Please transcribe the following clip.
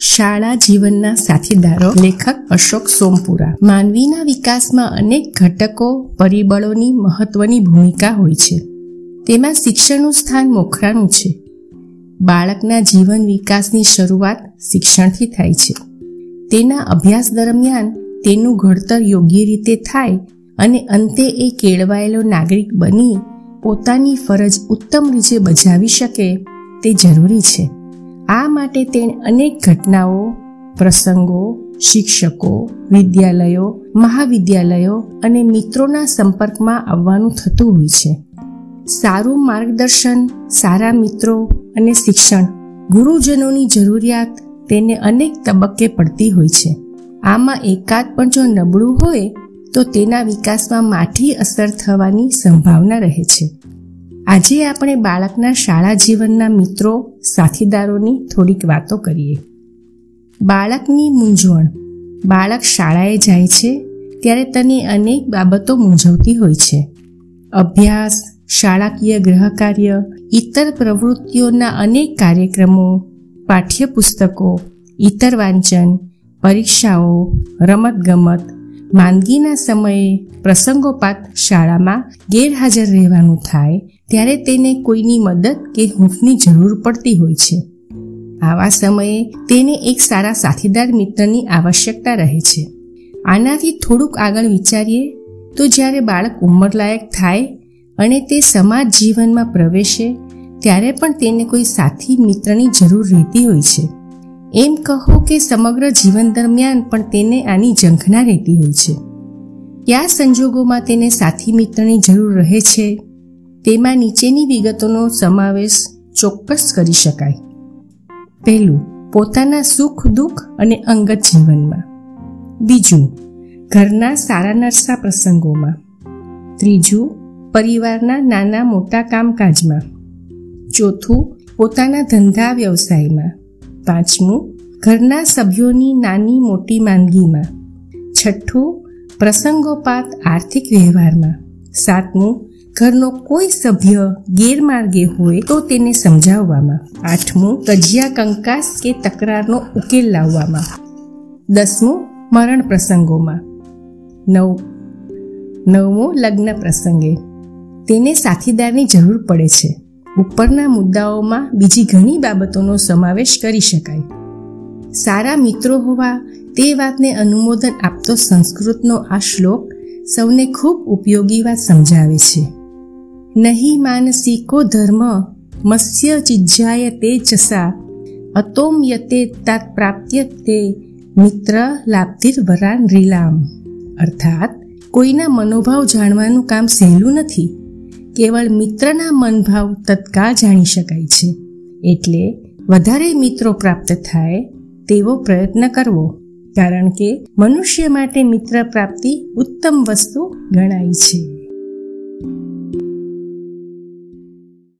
શાળા જીવનના સાથીદારો, લેખક અશોક સોમપુરા. માનવીના વિકાસમાં અનેક ઘટકો, પરિબળોની મહત્વની ભૂમિકા હોય છે. તેમાં શિક્ષણનું સ્થાન મોખરાનું છે. બાળકના જીવન વિકાસની શરૂઆત શિક્ષણથી થાય છે. તેના અભ્યાસ દરમિયાન તેનું ઘડતર યોગ્ય રીતે થાય અને અંતે એ કેળવાયેલો નાગરિક બની પોતાની ફરજ ઉત્તમ રીતે બજાવી શકે તે જરૂરી છે. આ માટે તેણે અનેક ઘટનાઓ, પ્રસંગો, શિક્ષકો, વિદ્યાલયો, મહાવિદ્યાલયો અને મિત્રોના સંપર્કમાં આવવાનું થતું હોય છે. સારું માર્ગદર્શન, સારા મિત્રો અને શિક્ષણ ગુરુજનોની જરૂરિયાત તેને અનેક તબક્કે પડતી હોય છે. આમાં એકાદ પણ જો નબળું હોય, તો તેના વિકાસમાં માઠી અસર થવાની સંભાવના રહે છે. આજે આપણે બાળકના શાળા જીવનના મિત્રો, સાથીદારોની થોડીક વાતો કરીએ. બાળકની મૂંઝવણ. બાળક શાળાએ જાય છે ત્યારે તને અનેક બાબતો મૂંઝવતી હોય છે. અભ્યાસ, શાળાકીય ગ્રહકાર્ય ઇતર પ્રવૃત્તિઓના અનેક કાર્યક્રમો, પાઠ્યપુસ્તકો ઇતર વાંચન, પરીક્ષાઓ, રમતગમત, માંદગીના સમયે પ્રસંગોપાત શાળામાં ગેરહાજર રહેવાનું થાય ત્યારે તેને કોઈની મદદ કે હૂંફની જરૂર પડતી હોય છે. આવા સમયે તેને એક સારા સાથીદાર મિત્રની આવશ્યકતા રહે છે. આનાથી થોડુંક આગળ વિચારીએ, તો જ્યારે બાળક ઉંમરલાયક થાય અને તે સમાજ જીવનમાં પ્રવેશે, ત્યારે પણ તેને કોઈ સાથી મિત્રની જરૂર રહેતી હોય છે. એમ કહો કે સમગ્ર જીવન દરમિયાન પણ તેને આની ઝંખના રહેતી હોય છે. કયા સંજોગોમાં તેને સાથી મિત્રની જરૂર રહે છે? તેમાં નીચેની વિગતોનો સમાવેશ ચોક્કસ કરી શકાય. પહેલું, પોતાના સુખ, દુઃખ અને અંગત જીવનમાં. બીજું, ઘરના સારા નરસા પ્રસંગોમાં. ત્રીજું, પરિવારના નાના મોટા કામકાજમાં. ચોથું, પોતાના ધંધા વ્યવસાયમાં. પાંચમું, ઘરના સભ્યોની નાની મોટી માંદગીમાં. છઠ્ઠું, પ્રસંગોપાત આર્થિક વ્યવહારમાં. સાતમું ઘરનો કોઈ સભ્ય ગેરમાર્ગે હોય તો તેને સમજાવવામાં. આઠમું, કજિયા કંકાસ કે તકરારનો ઉકેલ લાવવામાં. દસમું, મરણ પ્રસંગોમાં. નવ, નવમું, લગ્ન પ્રસંગે. તેને સાથીદારની જરૂર પડે છે. ઉપરના મુદ્દાઓમાં બીજી ઘણી બાબતોનો સમાવેશ કરી શકાય. સારા મિત્રો હોવા, તે વાતને અનુમોદન આપતો સંસ્કૃતનો આ શ્લોક સૌને ખૂબ ઉપયોગી વાત સમજાવે છે. નહીં માનસિકો ધર્મ, મત્સ્ય ચિજ્જાય તે ચસા. અતોમ યતે તાત પ્રાપ્ય તે મિત્ર લાભધિર વરાન રીલામ. અર્થાત, કોઈના મનોભાવ જાણવાનું કામ સહેલું નથી. કેવળ મિત્રના મનભાવ તત્કાળ જાણી શકાય છે. એટલે વધારે મિત્રો પ્રાપ્ત થાય તેવો પ્રયત્ન કરવો. કારણ કે મનુષ્ય માટે મિત્ર પ્રાપ્તિ ઉત્તમ વસ્તુ ગણાય છે.